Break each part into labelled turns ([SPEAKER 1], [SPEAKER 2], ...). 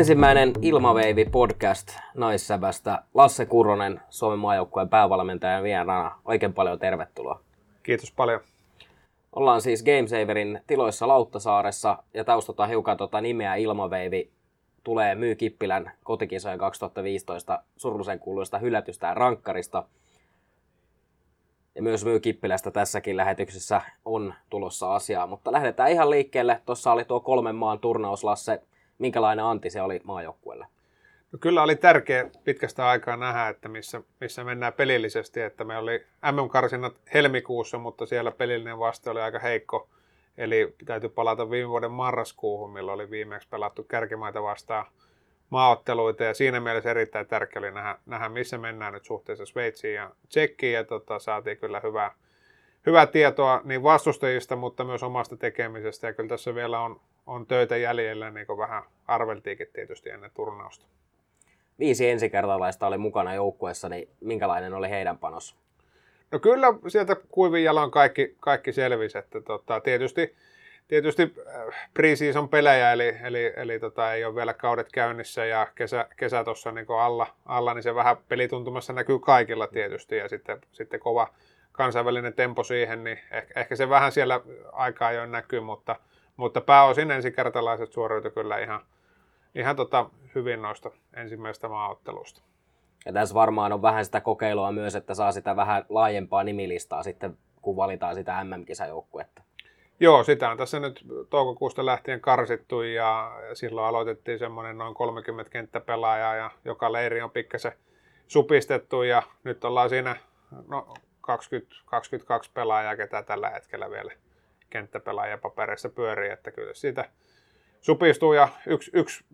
[SPEAKER 1] Ensimmäinen Ilmaveivi podcast naissävästä. Lasse Kuronen, Suomen maajoukkueen päävalmentaja ja vieraana. Oikein paljon tervetuloa.
[SPEAKER 2] Kiitos paljon.
[SPEAKER 1] Ollaan siis Gamesaverin tiloissa Lauttasaaressa ja taustataan hiukan tuota nimeä Ilmaveivi. Tulee Myy Kippilän kotikisojen 2015 surullisen kuuluista hylätystä ja rankkarista. Ja myös Myy Kippilästä tässäkin lähetyksessä on tulossa asiaa, mutta lähdetään ihan liikkeelle. Tuossa oli tuo kolmen maan turnaus, Lasse minkälainen anti se oli maajoukkueelle?
[SPEAKER 2] No kyllä oli tärkeä pitkästä aikaa nähdä, että missä, missä mennään pelillisesti, että me oli MM-karsinnat helmikuussa, mutta siellä pelillinen vaste oli aika heikko. Eli täytyy palata viime vuoden marraskuuhun, milloin oli viimeksi pelattu kärkimaita vastaan maaotteluita ja siinä mielessä erittäin tärkeää oli nähdä, nähdä, missä mennään nyt suhteessa Sveitsiin ja Tsekkiin ja tota, saatiin kyllä hyvää, hyvää tietoa niin vastustajista, mutta myös omasta tekemisestä ja kyllä tässä vielä on, on töitä jäljellä, niin kuin vähän arveltiinkin tietysti ennen turnausta.
[SPEAKER 1] Viisi ensikertalaista oli mukana joukkueessa, niin minkälainen oli heidän panos?
[SPEAKER 2] No kyllä sieltä kuivin jalan kaikki, kaikki selvisi, että tota, tietysti, tietysti äh, pre-season pelejä, eli, eli, eli tota, ei ole vielä kaudet käynnissä ja kesä, kesä tuossa niin alla, alla, niin se vähän pelituntumassa näkyy kaikilla tietysti ja sitten, sitten kova kansainvälinen tempo siihen, niin ehkä, ehkä se vähän siellä aikaa jo näkyy, mutta – mutta pääosin ensikertalaiset suoriutuivat kyllä ihan, ihan tota hyvin noista ensimmäistä maaottelusta.
[SPEAKER 1] Ja tässä varmaan on vähän sitä kokeilua myös, että saa sitä vähän laajempaa nimilistaa sitten, kun valitaan sitä MM-kisajoukkuetta.
[SPEAKER 2] Joo, sitä on tässä nyt toukokuusta lähtien karsittu ja silloin aloitettiin semmoinen noin 30 kenttäpelaajaa ja joka leiri on pikkasen supistettu ja nyt ollaan siinä no, 20, 22 pelaajaa, ketä tällä hetkellä vielä kenttäpelaaja papereissa pyörii, että kyllä siitä supistuu ja yksi, yksi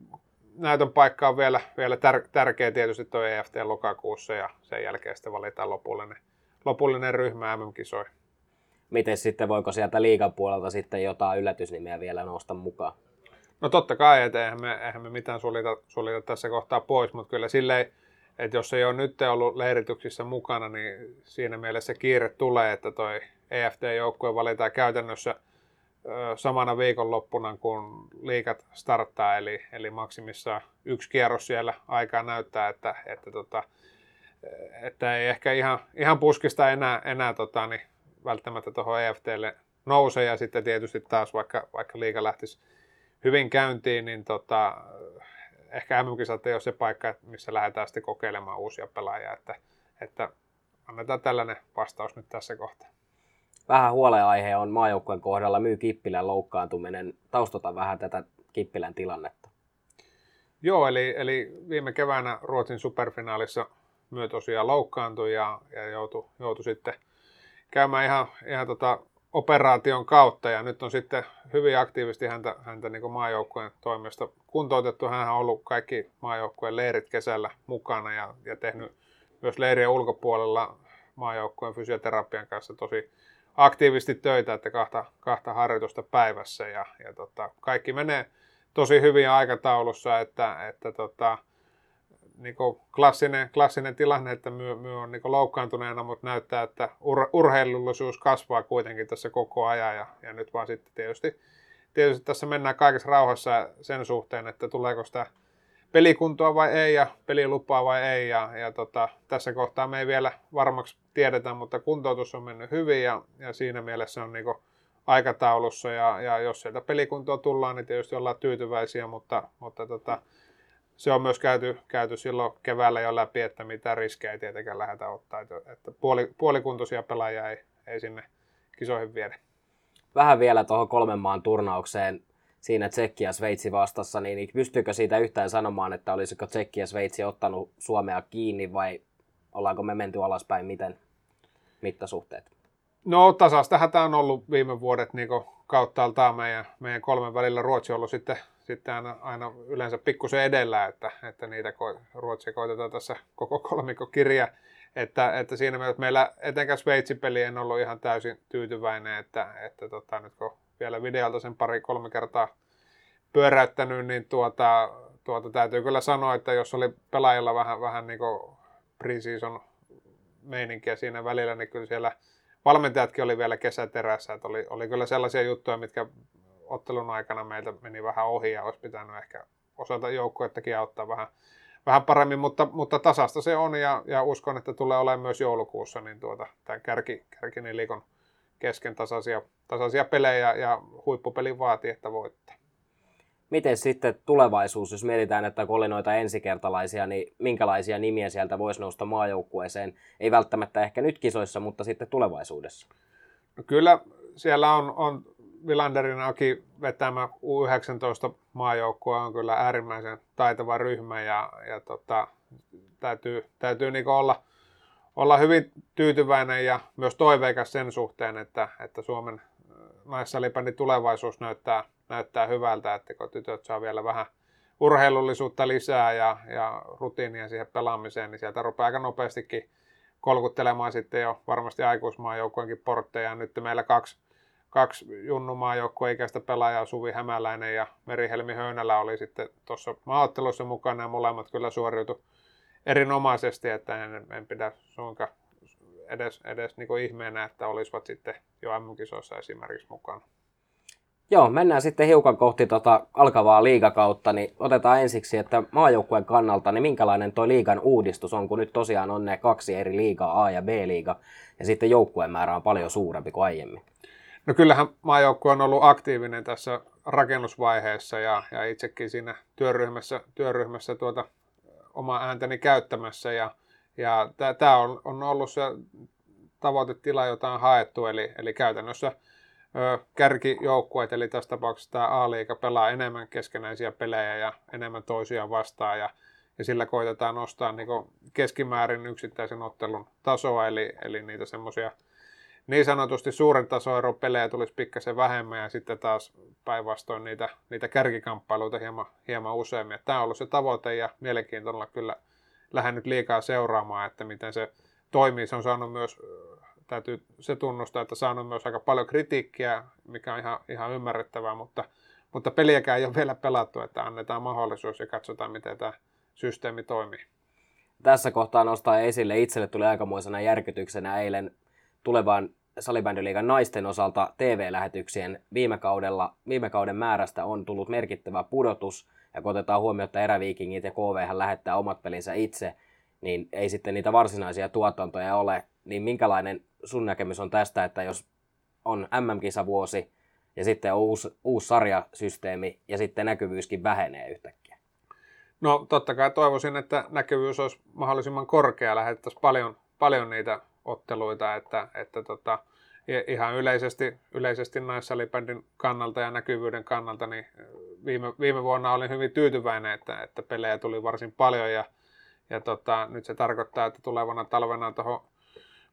[SPEAKER 2] näytön paikka on vielä, vielä tär, tärkeä tietysti tuo EFT lokakuussa ja sen jälkeen sitten valitaan lopullinen, lopullinen ryhmä MM-kisoihin.
[SPEAKER 1] Miten sitten, voiko sieltä liigan puolelta sitten jotain yllätysnimeä vielä nousta mukaan?
[SPEAKER 2] No totta kai, että eihän me, eihän me mitään suljeta, suljeta tässä kohtaa pois, mutta kyllä silleen, että jos ei ole nyt ollut leirityksissä mukana, niin siinä mielessä kiire tulee, että toi EFT-joukkue valitaan käytännössä samana viikonloppuna, kun liikat starttaa, eli, eli maksimissaan yksi kierros siellä aikaa näyttää, että, että, tota, että ei ehkä ihan, ihan puskista enää, enää tota, niin välttämättä tuohon EFTlle nouse, ja sitten tietysti taas vaikka, vaikka liika lähtisi hyvin käyntiin, niin tota, ehkä mm ei ole se paikka, missä lähdetään sitten kokeilemaan uusia pelaajia, että, että annetaan tällainen vastaus nyt tässä kohtaa
[SPEAKER 1] vähän huoleaihe on maajoukkueen kohdalla myy Kippilän loukkaantuminen. Taustota vähän tätä Kippilän tilannetta.
[SPEAKER 2] Joo, eli, eli viime keväänä Ruotsin superfinaalissa myö tosiaan loukkaantui ja, ja joutui, joutui sitten käymään ihan, ihan tota operaation kautta ja nyt on sitten hyvin aktiivisesti häntä, häntä niin maajoukkueen toimesta kuntoutettu. Hän on ollut kaikki maajoukkueen leirit kesällä mukana ja, ja tehnyt myös leirien ulkopuolella maajoukkueen fysioterapian kanssa tosi, aktiivisesti töitä, että kahta, kahta harjoitusta päivässä ja, ja tota, kaikki menee tosi hyvin aikataulussa, että, että tota, niin klassinen, klassinen tilanne, että myö, myö on niin loukkaantuneena, mutta näyttää, että ur, urheilullisuus kasvaa kuitenkin tässä koko ajan ja, ja nyt vaan sitten tietysti, tietysti tässä mennään kaikessa rauhassa sen suhteen, että tuleeko sitä pelikuntoa vai ei ja pelilupaa vai ei. Ja, ja tota, tässä kohtaa me ei vielä varmaksi tiedetä, mutta kuntoutus on mennyt hyvin ja, ja siinä mielessä on niinku aikataulussa. Ja, ja jos sieltä pelikuntoa tullaan, niin tietysti ollaan tyytyväisiä, mutta, mutta tota, se on myös käyty, käyty silloin keväällä jo läpi, että mitä riskejä ei tietenkään lähdetä ottaa. Että, että puoli, puolikuntoisia pelaajia ei, ei sinne kisoihin viedä.
[SPEAKER 1] Vähän vielä tuohon kolmen maan turnaukseen siinä Tsekki ja Sveitsi vastassa, niin pystyykö siitä yhtään sanomaan, että olisiko Tsekki ja Sveitsi ottanut Suomea kiinni vai ollaanko me menty alaspäin, miten mittasuhteet?
[SPEAKER 2] No tasasta tämä on ollut viime vuodet niin kauttaaltaan meidän, meidän kolmen välillä. Ruotsi on ollut sitten, sitten aina, aina yleensä pikkusen edellä, että, että niitä ko, Ruotsia koitetaan tässä koko kolmikko kirja. Että, että siinä mielessä meillä etenkään Sveitsin peli en ollut ihan täysin tyytyväinen, että, että tota, nyt kun vielä videolta sen pari-kolme kertaa pyöräyttänyt, niin tuota, tuota, täytyy kyllä sanoa, että jos oli pelaajilla vähän, vähän niin kuin pre-season meininkiä siinä välillä, niin kyllä siellä valmentajatkin oli vielä kesäterässä, että oli, oli kyllä sellaisia juttuja, mitkä ottelun aikana meiltä meni vähän ohi ja olisi pitänyt ehkä osata joukkuettakin auttaa vähän, vähän paremmin, mutta, mutta tasasta se on ja, ja uskon, että tulee olemaan myös joulukuussa niin tuota, tämä kärki, kärkinelikon kesken tasaisia, tasaisia pelejä ja huippupeli vaatii, että voittaa.
[SPEAKER 1] Miten sitten tulevaisuus, jos mietitään, että kun oli noita ensikertalaisia, niin minkälaisia nimiä sieltä voisi nousta maajoukkueeseen? Ei välttämättä ehkä nyt kisoissa, mutta sitten tulevaisuudessa.
[SPEAKER 2] No kyllä siellä on, on Vilanderin Aki vetämä U19 maajoukkue on kyllä äärimmäisen taitava ryhmä ja, ja tota, täytyy, täytyy niin olla, olla hyvin tyytyväinen ja myös toiveikas sen suhteen, että, että Suomen naissalibändin tulevaisuus näyttää, näyttää hyvältä, että kun tytöt saa vielä vähän urheilullisuutta lisää ja, ja rutiinia siihen pelaamiseen, niin sieltä rupeaa aika nopeastikin kolkuttelemaan sitten jo varmasti aikuismaan joukkueenkin portteja. Nyt meillä kaksi, kaksi junnumaa ikäistä pelaajaa, Suvi Hämäläinen ja Merihelmi Höynälä oli sitten tuossa maaottelussa mukana ja molemmat kyllä suoriutu erinomaisesti, että en, en pidä suinkaan edes, edes niin ihmeenä, että olisivat sitten jo MM-kisoissa esimerkiksi mukana.
[SPEAKER 1] Joo, mennään sitten hiukan kohti tota alkavaa liigakautta, niin otetaan ensiksi, että maajoukkueen kannalta, niin minkälainen tuo liigan uudistus on, kun nyt tosiaan on ne kaksi eri liigaa, A- ja B-liiga, ja sitten joukkueen määrä on paljon suurempi kuin aiemmin.
[SPEAKER 2] No kyllähän maajoukkue on ollut aktiivinen tässä rakennusvaiheessa ja, ja itsekin siinä työryhmässä, työryhmässä tuota oma ääntäni käyttämässä ja, ja tämä on, on ollut se tavoitetila, jota on haettu, eli, eli käytännössä kärkijoukkueet, eli tässä tapauksessa tämä A-liiga pelaa enemmän keskenäisiä pelejä ja enemmän toisia vastaan, ja, ja sillä koitetaan nostaa niin keskimäärin yksittäisen ottelun tasoa, eli, eli niitä semmoisia niin sanotusti suuren tasoeron pelejä tulisi pikkasen vähemmän, ja sitten taas päinvastoin niitä, niitä kärkikamppailuita hieman, hieman useammin. Tämä on ollut se tavoite, ja mielenkiintoilla kyllä lähden liikaa seuraamaan, että miten se toimii. Se on saanut myös täytyy se tunnustaa, että saanut myös aika paljon kritiikkiä, mikä on ihan, ihan ymmärrettävää, mutta, mutta peliäkään ei ole vielä pelattu, että annetaan mahdollisuus ja katsotaan, miten tämä systeemi toimii.
[SPEAKER 1] Tässä kohtaa nostaa esille, itselle tuli aikamoisena järkytyksenä eilen tulevan salibändiliigan naisten osalta TV-lähetyksien viime, kaudella, viime kauden määrästä on tullut merkittävä pudotus, ja kun otetaan huomioon, että eräviikingit ja KV lähettää omat pelinsä itse, niin ei sitten niitä varsinaisia tuotantoja ole, niin minkälainen sun näkemys on tästä, että jos on MM-kisavuosi ja sitten on uusi, uusi sarjasysteemi ja sitten näkyvyyskin vähenee yhtäkkiä?
[SPEAKER 2] No totta kai toivoisin, että näkyvyys olisi mahdollisimman korkea, lähettäisiin paljon, paljon niitä otteluita, että, että tota, ihan yleisesti, yleisesti naissalibändin kannalta ja näkyvyyden kannalta, niin viime, viime vuonna olin hyvin tyytyväinen, että, että pelejä tuli varsin paljon ja, ja tota, nyt se tarkoittaa, että tulevana talvena tuohon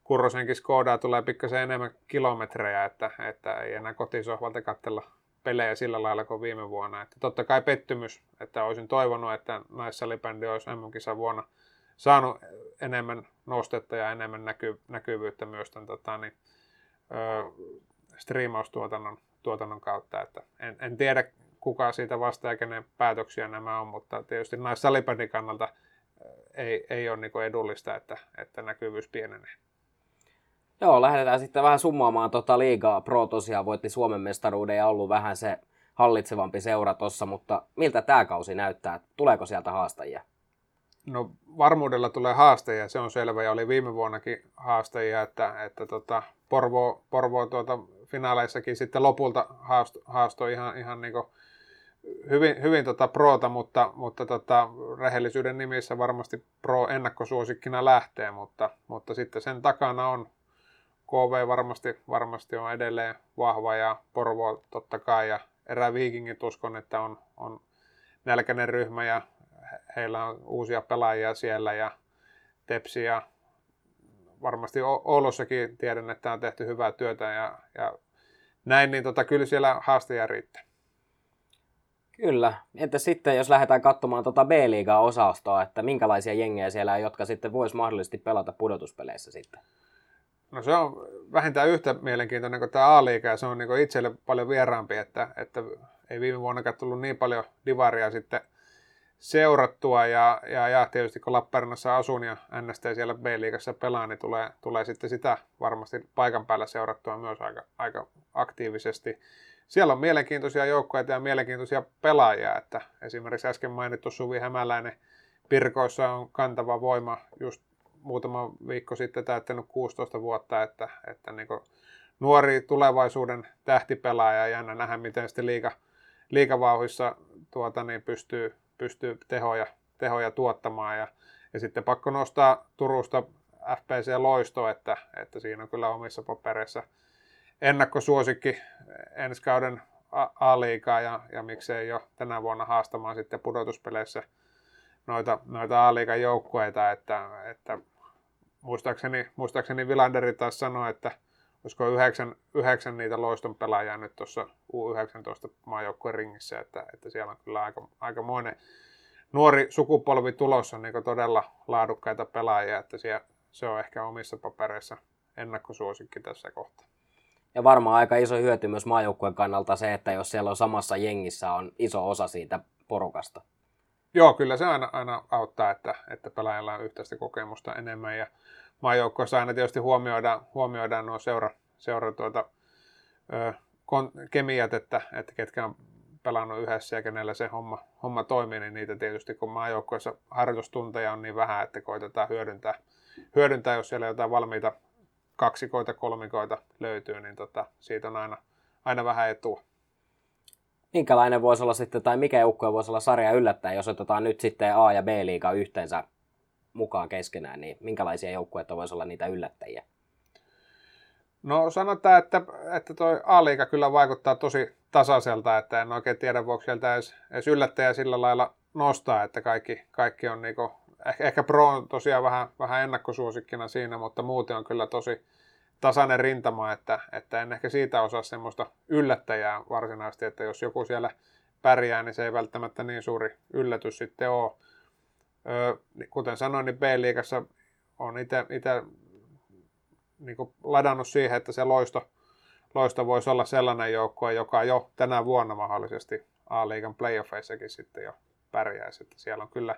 [SPEAKER 2] Kurrosenkin Skodaa tulee pikkasen enemmän kilometrejä, että, että ei enää kotisohvalta katsella pelejä sillä lailla kuin viime vuonna. Että totta kai pettymys, että olisin toivonut, että naissalibändi olisi mm vuonna saanut enemmän nostetta ja enemmän näky, näkyvyyttä myös tämän tota, niin, ö, striimaustuotannon tuotannon kautta. Että en, en tiedä, kuka siitä vastaa ja kenen päätöksiä nämä on, mutta tietysti naissalibändin kannalta ei, ei ole niin edullista, että, että näkyvyys pienenee.
[SPEAKER 1] Joo, lähdetään sitten vähän summaamaan tota liigaa. Pro tosiaan voitti Suomen mestaruuden ja ollut vähän se hallitsevampi seura tossa, mutta miltä tämä kausi näyttää? Tuleeko sieltä haastajia?
[SPEAKER 2] No varmuudella tulee haastajia, se on selvä. Ja oli viime vuonnakin haastajia, että, että tota, Porvo, Porvo tuota, finaaleissakin sitten lopulta haasto, haastoi ihan, ihan niin hyvin, hyvin tota proota, mutta, mutta tota, rehellisyyden nimissä varmasti pro ennakkosuosikkina lähtee, mutta, mutta sitten sen takana on. KV varmasti, varmasti on edelleen vahva ja Porvo totta kai. Ja eräviikingit uskon, että on, on nälkäinen ryhmä ja heillä on uusia pelaajia siellä ja Tepsi ja varmasti Oulossakin tiedän, että on tehty hyvää työtä ja, ja näin, niin tota, kyllä siellä haasteja riittää.
[SPEAKER 1] Kyllä. Entä sitten, jos lähdetään katsomaan tuota B-liigaa osastoa, että minkälaisia jengejä siellä on, jotka sitten vois mahdollisesti pelata pudotuspeleissä sitten?
[SPEAKER 2] No se on vähintään yhtä mielenkiintoinen kuin tämä A-liiga ja se on niin itselle paljon vieraampi, että, että ei viime vuonna tullut niin paljon divaria sitten seurattua ja, ja, ja tietysti kun Lappeenrannassa asun ja NST siellä B-liigassa pelaa, niin tulee, tulee sitten sitä varmasti paikan päällä seurattua myös aika, aika aktiivisesti. siellä on mielenkiintoisia joukkoja ja mielenkiintoisia pelaajia, että esimerkiksi äsken mainittu Suvi Hämäläinen Pirkoissa on kantava voima just muutama viikko sitten täyttänyt 16 vuotta, että, että niin nuori tulevaisuuden tähtipelaaja ja jännä nähdä, miten sitten liiga, liikavauhissa tuota, niin pystyy, pystyy tehoja, tehoja tuottamaan. Ja, ja sitten pakko nostaa Turusta FPC Loisto, että, että siinä on kyllä omissa papereissa ennakkosuosikki ensi kauden A-liigaa ja, ja miksei jo tänä vuonna haastamaan sitten pudotuspeleissä noita, noita A-liigan joukkueita, että, että muistaakseni, muistaakseni Vilanderi taas sanoi, että olisiko yhdeksän, yhdeksän niitä loiston pelaajaa nyt tuossa U19 maajoukkueen ringissä, että, että siellä on kyllä aika, aikamoinen nuori sukupolvi tulossa niin todella laadukkaita pelaajia, että siellä, se on ehkä omissa papereissa ennakkosuosikki tässä kohtaa.
[SPEAKER 1] Ja varmaan aika iso hyöty myös maajoukkueen kannalta se, että jos siellä on samassa jengissä on iso osa siitä porukasta.
[SPEAKER 2] Joo, kyllä se aina, aina auttaa, että, että pelaajalla on yhteistä kokemusta enemmän. Ja maajoukkoissa aina tietysti huomioidaan, huomioidaan nuo seura, seura tuota, ö, kon, kemiat, että, että ketkä on pelannut yhdessä ja kenellä se homma, homma toimii, niin niitä tietysti kun maajoukkoissa harjoitustunteja on niin vähän, että koitetaan hyödyntää, hyödyntää jos siellä jotain valmiita kaksikoita, kolmikoita löytyy, niin tota, siitä on aina, aina vähän etua.
[SPEAKER 1] Minkälainen voisi olla sitten, tai mikä joukkoja voisi olla sarja yllättäen, jos otetaan nyt sitten A- ja B-liiga yhteensä mukaan keskenään, niin minkälaisia joukkueita voisi olla niitä yllättäjiä?
[SPEAKER 2] No sanotaan, että, että toi A-liiga kyllä vaikuttaa tosi tasaiselta, että en oikein tiedä, voiko sieltä edes, edes yllättäjä sillä lailla nostaa, että kaikki, kaikki on niinku, ehkä, ehkä Pro on tosiaan vähän, vähän ennakkosuosikkina siinä, mutta muuten on kyllä tosi tasainen rintama, että, että en ehkä siitä osaa semmoista yllättäjää varsinaisesti, että jos joku siellä pärjää, niin se ei välttämättä niin suuri yllätys sitten ole. Kuten sanoin, niin B-liigassa on itse niin ladannut siihen, että se loisto, loisto voisi olla sellainen joukkue, joka jo tänä vuonna mahdollisesti A-liigan playoffeissakin sitten jo pärjäisi. Että siellä on kyllä,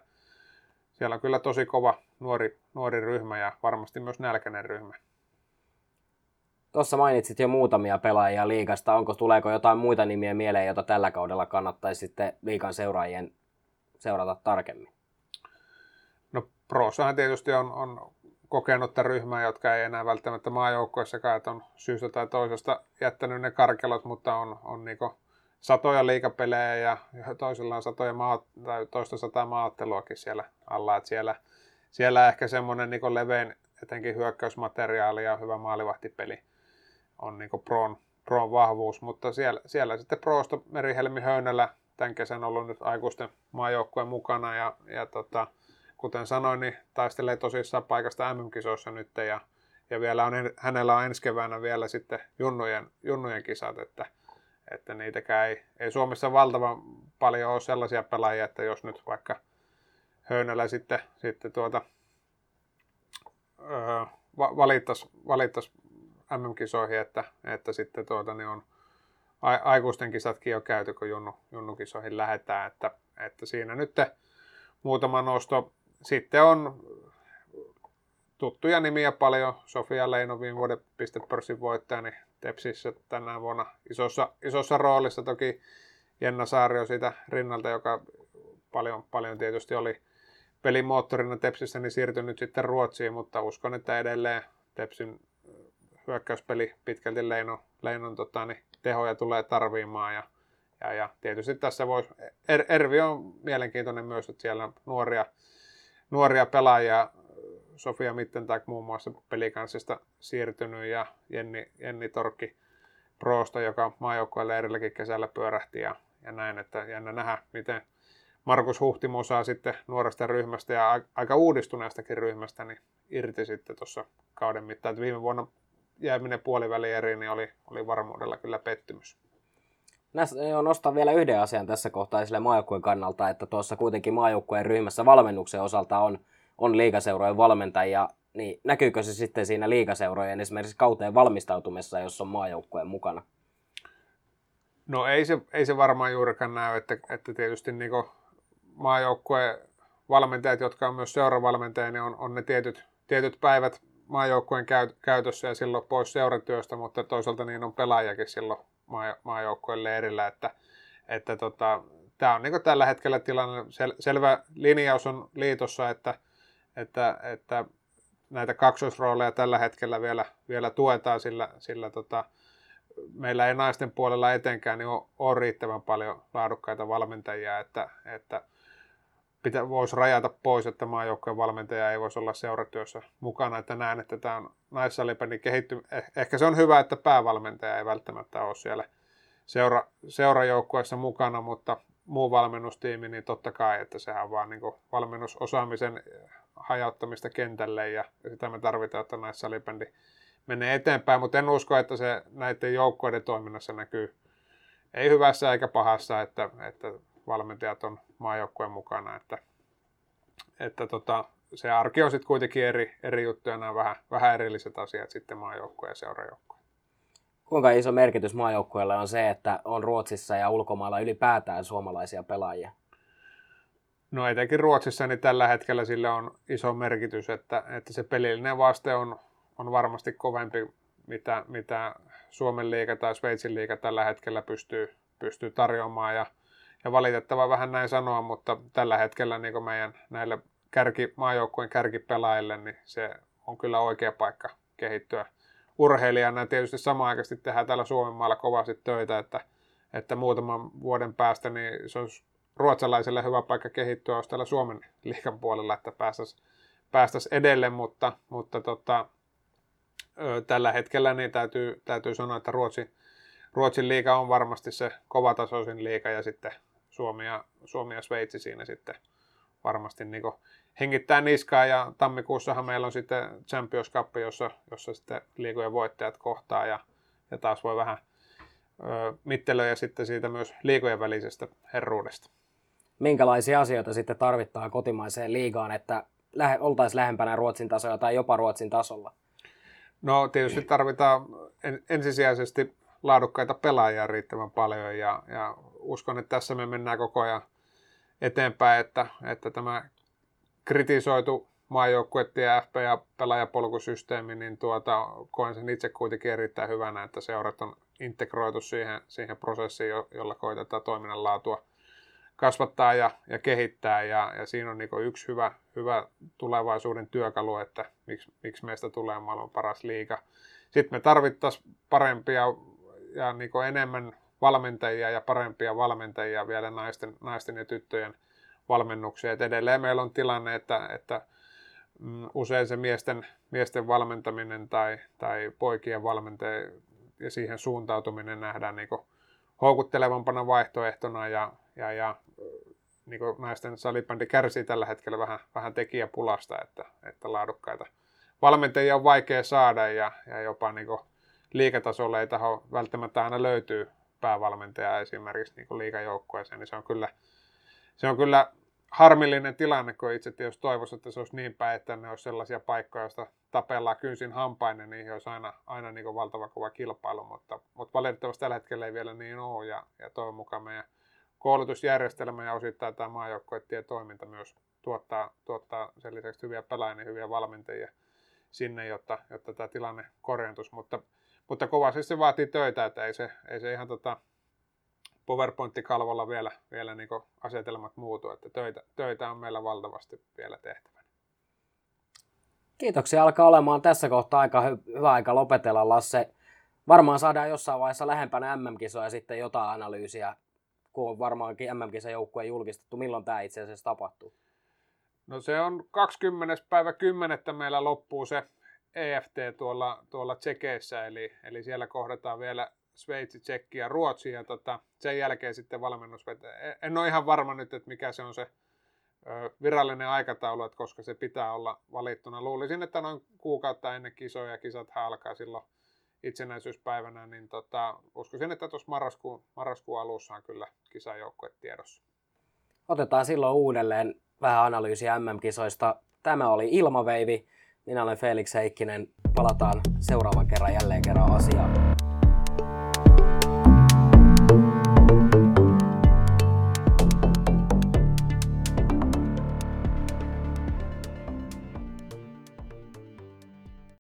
[SPEAKER 2] siellä on kyllä tosi kova nuori, nuori ryhmä ja varmasti myös nälkäinen ryhmä.
[SPEAKER 1] Tuossa mainitsit jo muutamia pelaajia liikasta. Onko, tuleeko jotain muita nimiä mieleen, joita tällä kaudella kannattaisi sitten liikan seuraajien seurata tarkemmin?
[SPEAKER 2] Prossahan tietysti on, on kokenutta ryhmää, jotka ei enää välttämättä maajoukkoissakaan, että on syystä tai toisesta jättänyt ne karkelot, mutta on, on niin satoja liikapelejä ja toisella on satoja maa, tai toista sataa maatteluakin siellä alla, että siellä, siellä ehkä semmoinen niin levein etenkin hyökkäysmateriaali ja hyvä maalivahtipeli on niin Proon, Proon vahvuus, mutta siellä, siellä sitten Proosta Merihelmi Höynälä tämän kesän ollut nyt aikuisten maajoukkueen mukana ja, ja tota, kuten sanoin, niin taistelee tosissaan paikasta MM-kisoissa nyt ja, ja vielä on, hänellä on ensi keväänä vielä sitten junnujen, junnujen kisat, että, että niitäkään ei, ei Suomessa valtavan paljon ole sellaisia pelaajia, että jos nyt vaikka Höynälä sitten, sitten tuota, öö, valittaisi valittais MM-kisoihin, että, että sitten tuota, niin on aikuisten kisatkin jo käyty, kun junnu, junnukisoihin lähdetään, että, että siinä nyt muutama nosto. Sitten on tuttuja nimiä paljon. Sofia Leino, viime vuoden pistepörssin voittaja, niin Tepsissä tänä vuonna isossa, isossa roolissa. Toki Jenna Saario siitä rinnalta, joka paljon, paljon tietysti oli pelimoottorina Tepsissä, niin siirtyi nyt sitten Ruotsiin, mutta uskon, että edelleen Tepsin hyökkäyspeli pitkälti Leinon, Leinon tota, niin tehoja tulee tarviimaan ja, ja, ja tietysti tässä voisi, er, Ervi on mielenkiintoinen myös, että siellä nuoria, nuoria pelaajia, Sofia Mittentag muun muassa pelikanssista siirtynyt ja Jenni, Jenni Torkki Proosta, joka maajoukkueelle edelläkin kesällä pyörähti ja, ja näin, että jännä nähdä, miten Markus Huhtimo saa sitten nuoresta ryhmästä ja aika uudistuneestakin ryhmästä niin irti sitten tuossa kauden mittaan. Että viime vuonna jääminen puoliväli eri, niin oli, oli varmuudella kyllä pettymys.
[SPEAKER 1] Näistä jo nostan vielä yhden asian tässä kohtaa esille maajoukkueen kannalta, että tuossa kuitenkin maajoukkueen ryhmässä valmennuksen osalta on, on liikaseurojen valmentajia, niin näkyykö se sitten siinä liikaseurojen esimerkiksi kauteen valmistautumessa, jos on maajoukkueen mukana?
[SPEAKER 2] No ei se, ei se varmaan juurikaan näy, että, että tietysti niin maajoukkueen valmentajat, jotka on myös seuravalmentajia, niin on, on ne tietyt, tietyt päivät maajoukkueen käytössä ja silloin pois seuratyöstä, mutta toisaalta niin on pelaajakin silloin, maa, maajoukkueille erillä, että, että tota, tämä on niin tällä hetkellä tilanne, sel, selvä linjaus on liitossa, että, että, että näitä kaksoisrooleja tällä hetkellä vielä, vielä tuetaan, sillä, sillä tota, meillä ei naisten puolella etenkään niin ole, ole riittävän paljon laadukkaita valmentajia, että, että pitä, voisi rajata pois, että maajoukkojen valmentaja ei voisi olla seuratyössä mukana, että näen, että tämä on naissalipelin kehitty. Eh, ehkä se on hyvä, että päävalmentaja ei välttämättä ole siellä seura, seurajoukkueessa mukana, mutta muu valmennustiimi, niin totta kai, että sehän on vaan niin valmennusosaamisen hajauttamista kentälle ja sitä me tarvitaan, että naissalibändi menee eteenpäin, mutta en usko, että se näiden joukkoiden toiminnassa näkyy ei hyvässä eikä pahassa, että, että valmentajat on maajoukkueen mukana, että, että tota, se arki on sitten kuitenkin eri, eri juttuja, nämä vähän, vähän erilliset asiat sitten maajoukkue ja seurajoukkue.
[SPEAKER 1] Kuinka iso merkitys maajoukkueelle on se, että on Ruotsissa ja ulkomailla ylipäätään suomalaisia pelaajia?
[SPEAKER 2] No etenkin Ruotsissa niin tällä hetkellä sillä on iso merkitys, että, että se pelillinen vaste on, on varmasti kovempi, mitä, mitä Suomen liiga tai Sveitsin liiga tällä hetkellä pystyy, pystyy tarjoamaan. Ja, ja valitettava vähän näin sanoa, mutta tällä hetkellä niin meidän näille kärki, maajoukkueen kärkipelaajille, niin se on kyllä oikea paikka kehittyä urheilijana. Tietysti samaan aikaan tehdään täällä Suomen maalla kovasti töitä, että, että muutaman vuoden päästä niin se olisi ruotsalaiselle hyvä paikka kehittyä olisi täällä Suomen liikan puolella, että päästäisiin päästäisi edelle, mutta, mutta tota, tällä hetkellä niin täytyy, täytyy sanoa, että Ruotsi, Ruotsin liiga on varmasti se kovatasoisin liiga ja sitten Suomi ja, Suomi ja Sveitsi siinä sitten varmasti niin hengittää niskaa ja tammikuussahan meillä on sitten Champions Cup, jossa, jossa sitten liigojen voittajat kohtaa ja, ja taas voi vähän ö, mittelöjä sitten siitä myös liigojen välisestä herruudesta
[SPEAKER 1] minkälaisia asioita sitten tarvittaa kotimaiseen liigaan, että lähe, oltaisiin lähempänä Ruotsin tasoa tai jopa Ruotsin tasolla?
[SPEAKER 2] No tietysti tarvitaan ensisijaisesti laadukkaita pelaajia riittävän paljon ja, ja uskon, että tässä me mennään koko ajan eteenpäin, että, että tämä kritisoitu maajoukkueiden ja FP- ja pelaajapolkusysteemi, niin tuota, koen sen itse kuitenkin erittäin hyvänä, että seurat on integroitu siihen, siihen prosessiin, jolla koitetaan toiminnan laatua – kasvattaa ja, ja kehittää ja, ja siinä on niin yksi hyvä, hyvä tulevaisuuden työkalu, että miksi, miksi meistä tulee maailman paras liiga. Sitten me tarvittaisiin parempia ja niin enemmän valmentajia ja parempia valmentajia vielä naisten, naisten ja tyttöjen valmennuksia. Et edelleen meillä on tilanne, että, että mm, usein se miesten, miesten valmentaminen tai, tai poikien valmentajia ja siihen suuntautuminen nähdään niin houkuttelevampana vaihtoehtona ja, ja, ja niin naisten salibändi kärsii tällä hetkellä vähän, vähän tekijäpulasta, että, että laadukkaita valmentajia on vaikea saada ja, ja jopa niin kuin liikatasolla ei taho välttämättä aina löytyy päävalmentaja esimerkiksi niin liikajoukkueeseen, niin se on kyllä, se on kyllä harmillinen tilanne, kun itse tietysti toivoisi, että se olisi niin päin, että ne olisi sellaisia paikkoja, joista tapellaan kynsin hampain, ja niihin olisi aina, aina niin kuin valtava kova kilpailu, mutta, mutta valitettavasti tällä hetkellä ei vielä niin ole, ja, ja toivon mukaan meidän koulutusjärjestelmä ja osittain tämä maajoukkoettien toiminta myös tuottaa, tuottaa sen lisäksi hyviä pelaajia ja hyviä valmentajia sinne, jotta, jotta tämä tilanne korjantuisi, mutta, mutta kovasti se vaatii töitä, että ei se, ei se ihan tota, PowerPoint-kalvolla vielä, vielä niin asetelmat muutu, että töitä, töitä on meillä valtavasti vielä tehtävänä.
[SPEAKER 1] Kiitoksia, alkaa olemaan tässä kohtaa aika hy- hyvä aika lopetella, Lasse. Varmaan saadaan jossain vaiheessa lähempänä MM-kisoja sitten jotain analyysiä, kun on varmaankin MM-kisan joukkue julkistettu. Milloin tämä itse asiassa tapahtuu?
[SPEAKER 2] No se on 20. päivä 10. meillä loppuu se EFT tuolla, tuolla Tsekeissä, eli, eli siellä kohdataan vielä Sveitsi, Tsekki ja Ruotsi, ja tota, sen jälkeen sitten valmennus vetää. En ole ihan varma nyt, että mikä se on se virallinen aikataulu, että koska se pitää olla valittuna. Luulisin, että noin kuukautta ennen kisoja, ja kisat alkaa silloin itsenäisyyspäivänä, niin tota, uskoisin, että tuossa marraskuun, marraskuun alussa on kyllä kisajoukkue tiedossa.
[SPEAKER 1] Otetaan silloin uudelleen vähän analyysiä MM-kisoista. Tämä oli Ilmaveivi. Minä olen Felix Heikkinen. Palataan seuraavan kerran jälleen kerran asiaan.